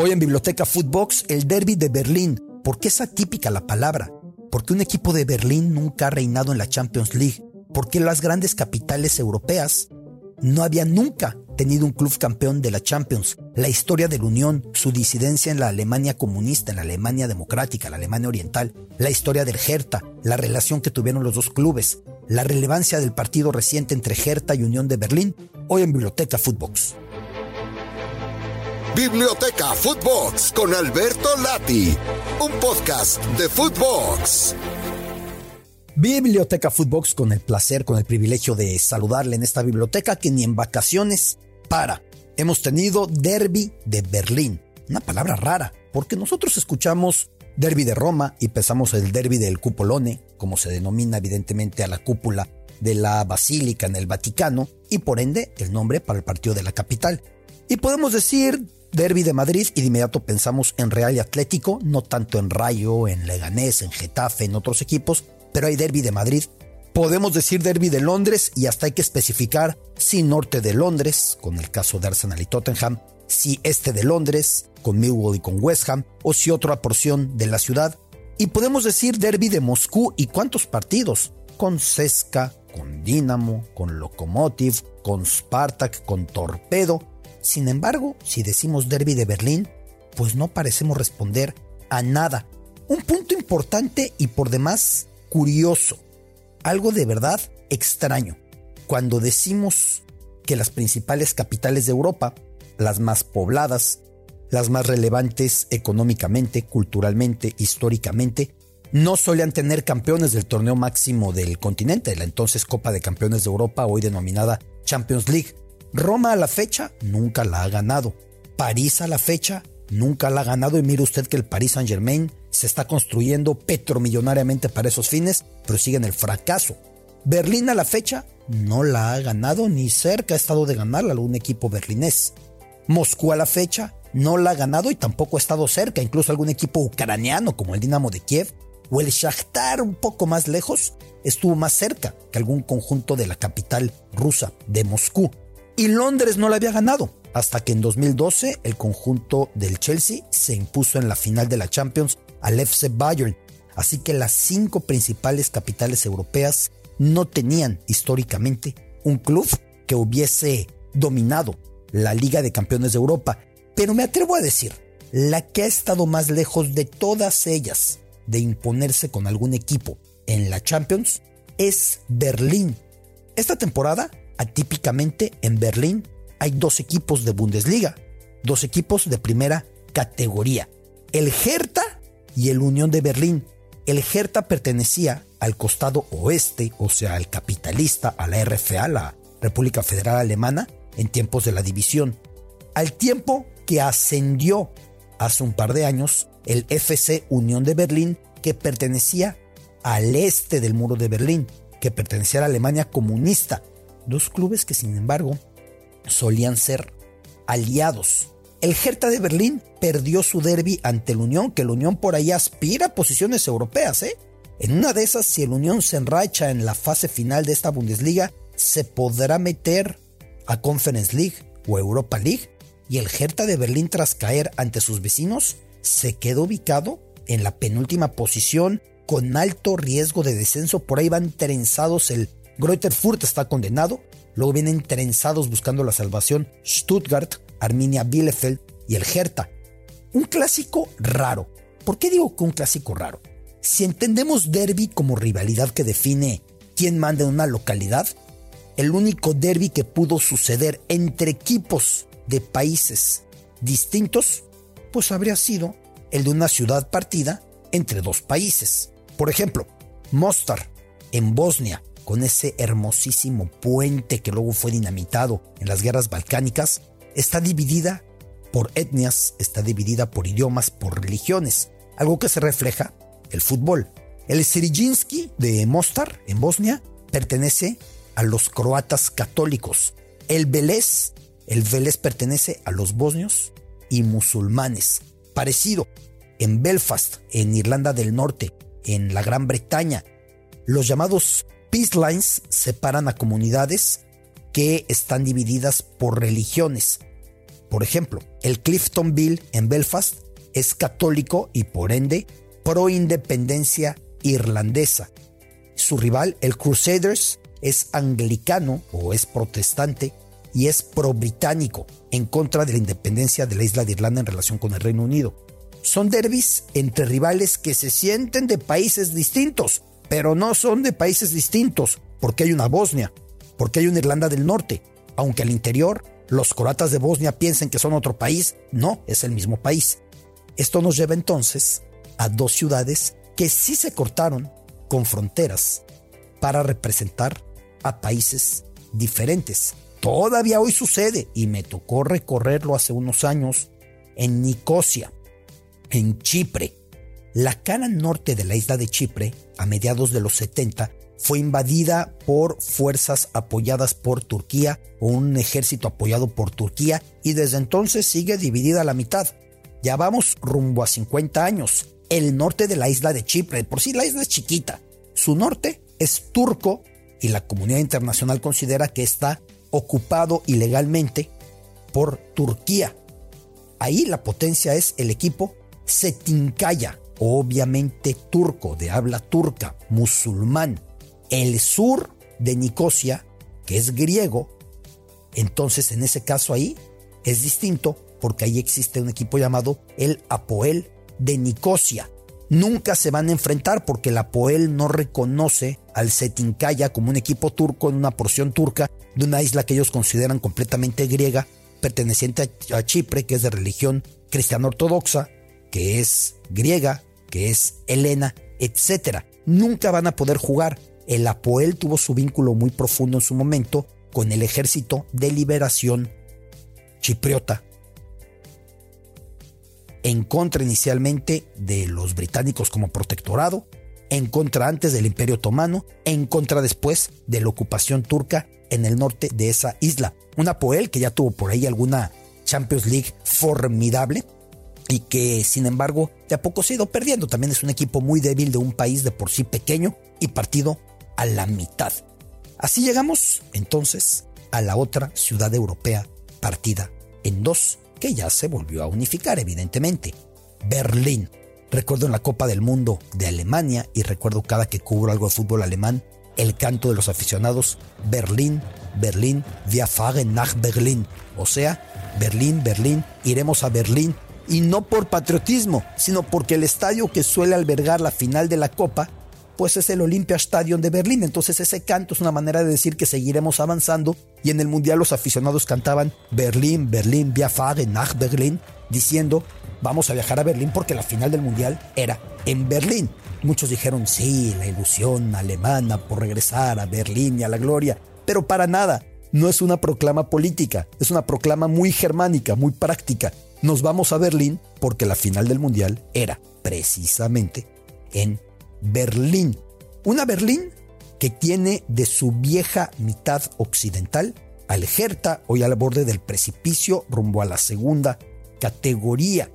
Hoy en Biblioteca Footbox, el derby de Berlín. ¿Por qué es atípica la palabra? Porque un equipo de Berlín nunca ha reinado en la Champions League. Porque las grandes capitales europeas no habían nunca tenido un club campeón de la Champions. La historia de la Unión, su disidencia en la Alemania comunista, en la Alemania democrática, la Alemania oriental, la historia del Hertha, la relación que tuvieron los dos clubes, la relevancia del partido reciente entre Hertha y Unión de Berlín, hoy en Biblioteca Footbox. Biblioteca Footbox con Alberto Lati, un podcast de Footbox. Biblioteca Footbox con el placer, con el privilegio de saludarle en esta biblioteca que ni en vacaciones para. Hemos tenido Derby de Berlín, una palabra rara, porque nosotros escuchamos Derby de Roma y pensamos el Derby del Cupolone, como se denomina evidentemente a la cúpula de la Basílica en el Vaticano, y por ende el nombre para el partido de la capital. Y podemos decir Derby de Madrid y de inmediato pensamos en Real y Atlético, no tanto en Rayo, en Leganés, en Getafe, en otros equipos, pero hay Derby de Madrid. Podemos decir Derby de Londres y hasta hay que especificar si norte de Londres, con el caso de Arsenal y Tottenham, si este de Londres, con Millwall y con West Ham, o si otra porción de la ciudad. Y podemos decir Derby de Moscú y cuántos partidos, con Ceska, con Dinamo, con Lokomotiv, con Spartak, con Torpedo, sin embargo, si decimos derby de Berlín, pues no parecemos responder a nada. Un punto importante y por demás curioso, algo de verdad extraño. Cuando decimos que las principales capitales de Europa, las más pobladas, las más relevantes económicamente, culturalmente, históricamente, no solían tener campeones del torneo máximo del continente, la entonces Copa de Campeones de Europa, hoy denominada Champions League. Roma a la fecha nunca la ha ganado. París a la fecha nunca la ha ganado y mire usted que el Paris Saint Germain se está construyendo petromillonariamente para esos fines, pero sigue en el fracaso. Berlín a la fecha no la ha ganado ni cerca ha estado de ganarla algún equipo berlinés. Moscú a la fecha no la ha ganado y tampoco ha estado cerca, incluso algún equipo ucraniano como el Dinamo de Kiev o el Shakhtar un poco más lejos estuvo más cerca que algún conjunto de la capital rusa de Moscú y Londres no la había ganado, hasta que en 2012 el conjunto del Chelsea se impuso en la final de la Champions al FC Bayern. Así que las cinco principales capitales europeas no tenían históricamente un club que hubiese dominado la Liga de Campeones de Europa. Pero me atrevo a decir, la que ha estado más lejos de todas ellas de imponerse con algún equipo en la Champions es Berlín. Esta temporada Atípicamente en Berlín hay dos equipos de Bundesliga, dos equipos de primera categoría, el Hertha y el Unión de Berlín. El Hertha pertenecía al costado oeste, o sea, al capitalista, a la RFA, la República Federal Alemana, en tiempos de la división. Al tiempo que ascendió hace un par de años el FC Unión de Berlín, que pertenecía al este del muro de Berlín, que pertenecía a la Alemania comunista, dos clubes que sin embargo solían ser aliados. El Hertha de Berlín perdió su derby ante el Unión, que el Unión por ahí aspira a posiciones europeas, ¿eh? En una de esas, si el Unión se enracha en la fase final de esta Bundesliga, se podrá meter a Conference League o Europa League. Y el Hertha de Berlín, tras caer ante sus vecinos, se quedó ubicado en la penúltima posición con alto riesgo de descenso. Por ahí van trenzados el Greuther Fürth está condenado, luego vienen trenzados buscando la salvación Stuttgart, Arminia Bielefeld y el Hertha. Un clásico raro. ¿Por qué digo que un clásico raro? Si entendemos derby como rivalidad que define quién manda en una localidad, el único derby que pudo suceder entre equipos de países distintos, pues habría sido el de una ciudad partida entre dos países. Por ejemplo, Mostar, en Bosnia, con ese hermosísimo puente que luego fue dinamitado en las guerras balcánicas, está dividida por etnias, está dividida por idiomas, por religiones, algo que se refleja el fútbol. El Sirijinski de Mostar, en Bosnia, pertenece a los croatas católicos. El Vélez, el Vélez pertenece a los bosnios y musulmanes. Parecido, en Belfast, en Irlanda del Norte, en la Gran Bretaña, los llamados Peace Lines separan a comunidades que están divididas por religiones. Por ejemplo, el Cliftonville en Belfast es católico y por ende pro independencia irlandesa. Su rival, el Crusaders, es anglicano o es protestante y es pro-británico en contra de la independencia de la isla de Irlanda en relación con el Reino Unido. Son derbis entre rivales que se sienten de países distintos, pero no son de países distintos, porque hay una Bosnia, porque hay una Irlanda del Norte, aunque al interior los croatas de Bosnia piensen que son otro país, no, es el mismo país. Esto nos lleva entonces a dos ciudades que sí se cortaron con fronteras para representar a países diferentes. Todavía hoy sucede y me tocó recorrerlo hace unos años en Nicosia, en Chipre. La cara norte de la isla de Chipre, a mediados de los 70, fue invadida por fuerzas apoyadas por Turquía o un ejército apoyado por Turquía y desde entonces sigue dividida a la mitad. Ya vamos rumbo a 50 años. El norte de la isla de Chipre, por si la isla es chiquita, su norte es turco y la comunidad internacional considera que está ocupado ilegalmente por Turquía. Ahí la potencia es el equipo Setinkaya, obviamente turco, de habla turca, musulmán. El sur de Nicosia, que es griego, entonces en ese caso ahí es distinto porque ahí existe un equipo llamado el Apoel de Nicosia, nunca se van a enfrentar porque la Poel no reconoce al Setinkaya como un equipo turco en una porción turca de una isla que ellos consideran completamente griega, perteneciente a Chipre, que es de religión cristiana ortodoxa, que es griega, que es helena, etc. Nunca van a poder jugar. El Apoel tuvo su vínculo muy profundo en su momento con el Ejército de Liberación Chipriota, en contra inicialmente de los británicos como protectorado, en contra antes del Imperio Otomano, en contra después de la ocupación turca en el norte de esa isla. Una Poel que ya tuvo por ahí alguna Champions League formidable y que sin embargo de a poco se ha ido perdiendo. También es un equipo muy débil de un país de por sí pequeño y partido a la mitad. Así llegamos entonces a la otra ciudad europea partida en dos que ya se volvió a unificar, evidentemente. Berlín. Recuerdo en la Copa del Mundo de Alemania y recuerdo cada que cubro algo de fútbol alemán, el canto de los aficionados Berlín, Berlín, wir fahren nach Berlin. O sea, Berlín, Berlín, iremos a Berlín. Y no por patriotismo, sino porque el estadio que suele albergar la final de la Copa pues es el Olympia Stadion de Berlín. Entonces ese canto es una manera de decir que seguiremos avanzando y en el Mundial los aficionados cantaban Berlín, Berlín, wir fahren nach Berlin, diciendo vamos a viajar a Berlín porque la final del Mundial era en Berlín. Muchos dijeron sí, la ilusión alemana por regresar a Berlín y a la gloria, pero para nada. No es una proclama política, es una proclama muy germánica, muy práctica. Nos vamos a Berlín porque la final del Mundial era precisamente en Berlín. Una Berlín que tiene de su vieja mitad occidental al Hertha, hoy al borde del precipicio rumbo a la segunda categoría.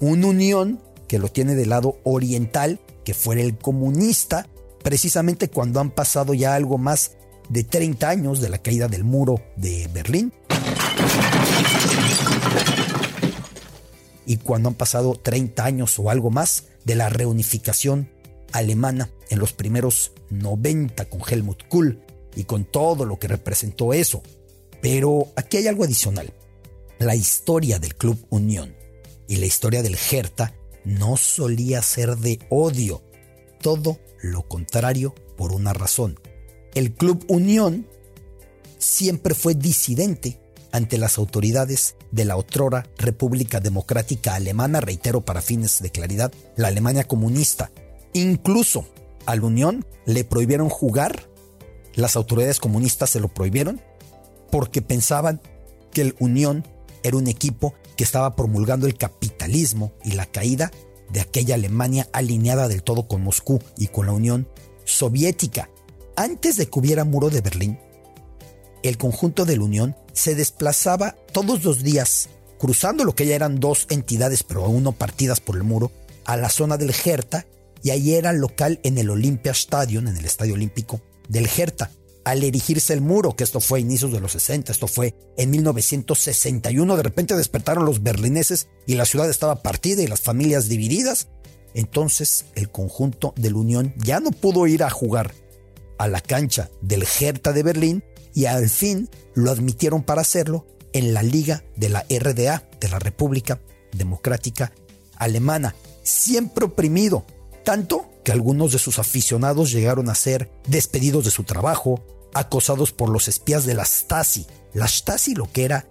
Una unión que lo tiene del lado oriental, que fuera el comunista, precisamente cuando han pasado ya algo más de 30 años de la caída del muro de Berlín. Y cuando han pasado 30 años o algo más de la reunificación alemana en los primeros 90 con Helmut Kohl y con todo lo que representó eso. Pero aquí hay algo adicional. La historia del Club Unión y la historia del Hertha no solía ser de odio, todo lo contrario por una razón. El Club Unión siempre fue disidente ante las autoridades de la otrora República Democrática Alemana, reitero para fines de claridad, la Alemania comunista, Incluso a la Unión le prohibieron jugar, las autoridades comunistas se lo prohibieron porque pensaban que el Unión era un equipo que estaba promulgando el capitalismo y la caída de aquella Alemania alineada del todo con Moscú y con la Unión Soviética. Antes de que hubiera muro de Berlín, el conjunto de la Unión se desplazaba todos los días, cruzando lo que ya eran dos entidades, pero aún no partidas por el muro, a la zona del Hertha y ahí era local en el Olympia Stadium, en el Estadio Olímpico del Hertha. al erigirse el muro, que esto fue a inicios de los 60, esto fue en 1961, de repente despertaron los berlineses y la ciudad estaba partida y las familias divididas. Entonces el conjunto de la Unión ya no pudo ir a jugar a la cancha del Hertha de Berlín y al fin lo admitieron para hacerlo en la liga de la RDA, de la República Democrática Alemana, siempre oprimido, tanto que algunos de sus aficionados llegaron a ser despedidos de su trabajo, acosados por los espías de la Stasi. La Stasi lo que era,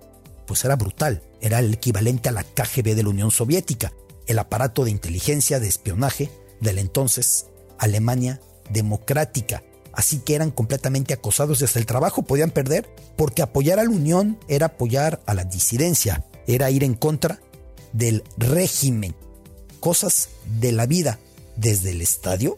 pues era brutal, era el equivalente a la KGB de la Unión Soviética, el aparato de inteligencia de espionaje de la entonces Alemania democrática. Así que eran completamente acosados desde el trabajo, podían perder, porque apoyar a la Unión era apoyar a la disidencia, era ir en contra del régimen. Cosas de la vida. Desde el estadio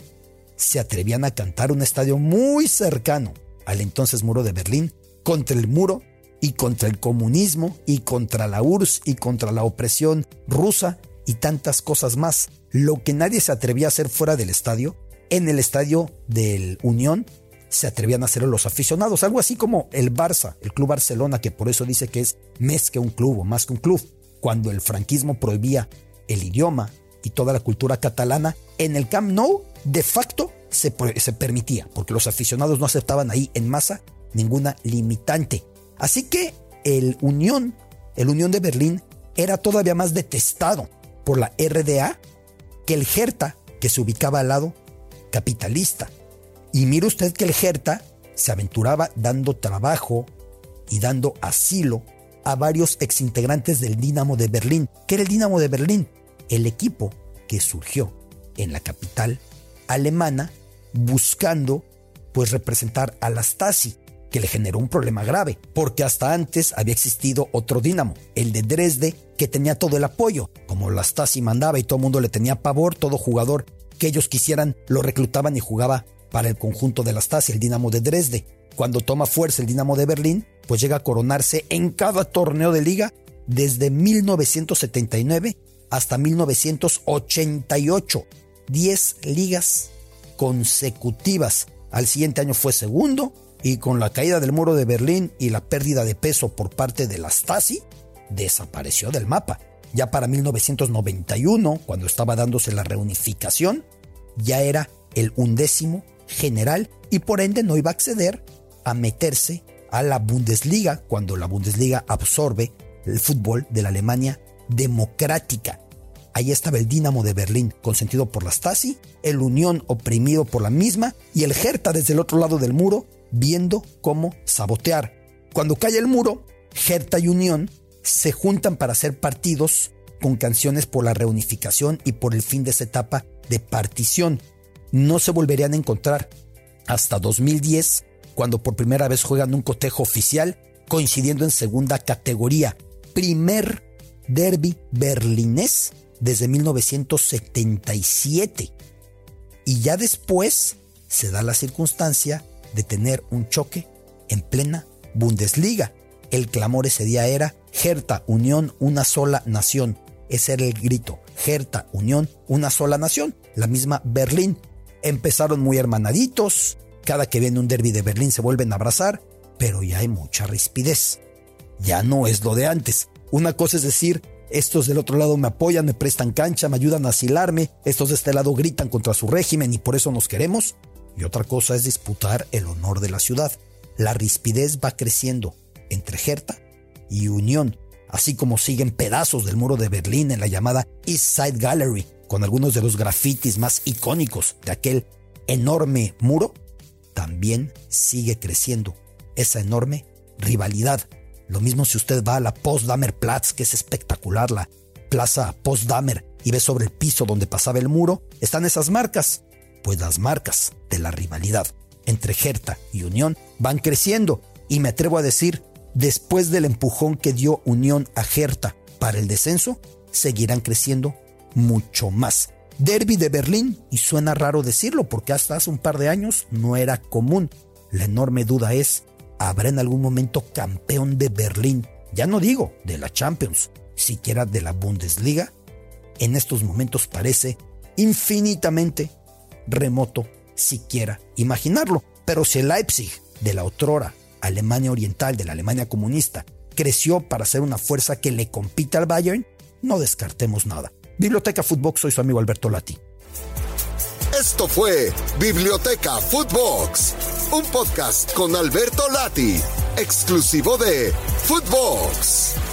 se atrevían a cantar un estadio muy cercano al entonces muro de Berlín contra el muro y contra el comunismo y contra la URSS y contra la opresión rusa y tantas cosas más. Lo que nadie se atrevía a hacer fuera del estadio, en el estadio del Unión se atrevían a hacerlo los aficionados, algo así como el Barça, el Club Barcelona, que por eso dice que es más que un club o más que un club. Cuando el franquismo prohibía el idioma y toda la cultura catalana, en el Camp Nou de facto se, permitía, porque los aficionados no aceptaban ahí en masa ninguna limitante. Así que el Unión, el Unión de Berlín, era todavía más detestado por la RDA que el Hertha, que se ubicaba al lado capitalista. Y mire usted que el Hertha se aventuraba dando trabajo y dando asilo a varios exintegrantes del Dinamo de Berlín. ¿Qué era el Dinamo de Berlín? El equipo que surgió en la capital alemana buscando pues representar a la Stasi, que le generó un problema grave, porque hasta antes había existido otro Dinamo, el de Dresde, que tenía todo el apoyo. Como la Stasi mandaba y todo el mundo le tenía pavor, todo jugador ellos quisieran lo reclutaban y jugaba para el conjunto de la Stasi, el Dinamo de Dresde. Cuando toma fuerza el Dinamo de Berlín, pues llega a coronarse en cada torneo de liga desde 1979 hasta 1988. 10 ligas consecutivas. Al siguiente año fue segundo y con la caída del muro de Berlín y la pérdida de peso por parte de la Stasi, desapareció del mapa. Ya para 1991, cuando estaba dándose la reunificación, ya era el undécimo general y por ende no iba a acceder a meterse a la Bundesliga cuando la Bundesliga absorbe el fútbol de la Alemania democrática. Ahí estaba el Dinamo de Berlín, consentido por la Stasi, el Unión oprimido por la misma y el Hertha desde el otro lado del muro, viendo cómo sabotear. Cuando cae el muro, Hertha y Unión se juntan para hacer partidos con canciones por la reunificación y por el fin de esa etapa de partición. No se volverían a encontrar hasta 2010, cuando por primera vez juegan un cotejo oficial, coincidiendo en segunda categoría. Primer derby berlinés desde 1977. Y ya después se da la circunstancia de tener un choque en plena Bundesliga. El clamor ese día era Hertha, Unión, una sola nación. Ese era el grito. Hertha, Unión, una sola nación. La misma Berlín. Empezaron muy hermanaditos. Cada que viene un derby de Berlín se vuelven a abrazar. Pero ya hay mucha rispidez. Ya no es lo de antes. Una cosa es decir, estos del otro lado me apoyan, me prestan cancha, me ayudan a asilarme. Estos de este lado gritan contra su régimen y por eso nos queremos. Y otra cosa es disputar el honor de la ciudad. La rispidez va creciendo entre Hertha y Unión, así como siguen pedazos del muro de Berlín en la llamada East Side Gallery, con algunos de los grafitis más icónicos de aquel enorme muro, también sigue creciendo esa enorme rivalidad lo mismo si usted va a la Potsdamer Platz, que es espectacular, la plaza Potsdamer, y ve sobre el piso donde pasaba el muro, están esas marcas. Pues las marcas de la rivalidad entre Hertha y Unión van creciendo, y me atrevo a decir, después del empujón que dio Unión a Hertha para el descenso, seguirán creciendo mucho más. Derby de Berlín, y suena raro decirlo porque hasta hace un par de años no era común. La enorme duda es, habrá en algún momento campeón de Berlín, ya no digo de la Champions, siquiera de la Bundesliga, en estos momentos parece infinitamente remoto siquiera imaginarlo. Pero si el Leipzig de la otrora Alemania Oriental, de la Alemania comunista, creció para ser una fuerza que le compite al Bayern, no descartemos nada. Biblioteca Footbox, soy su amigo Alberto Lati. Esto fue Biblioteca Footbox, un podcast con Alberto Lati, exclusivo de Footbox.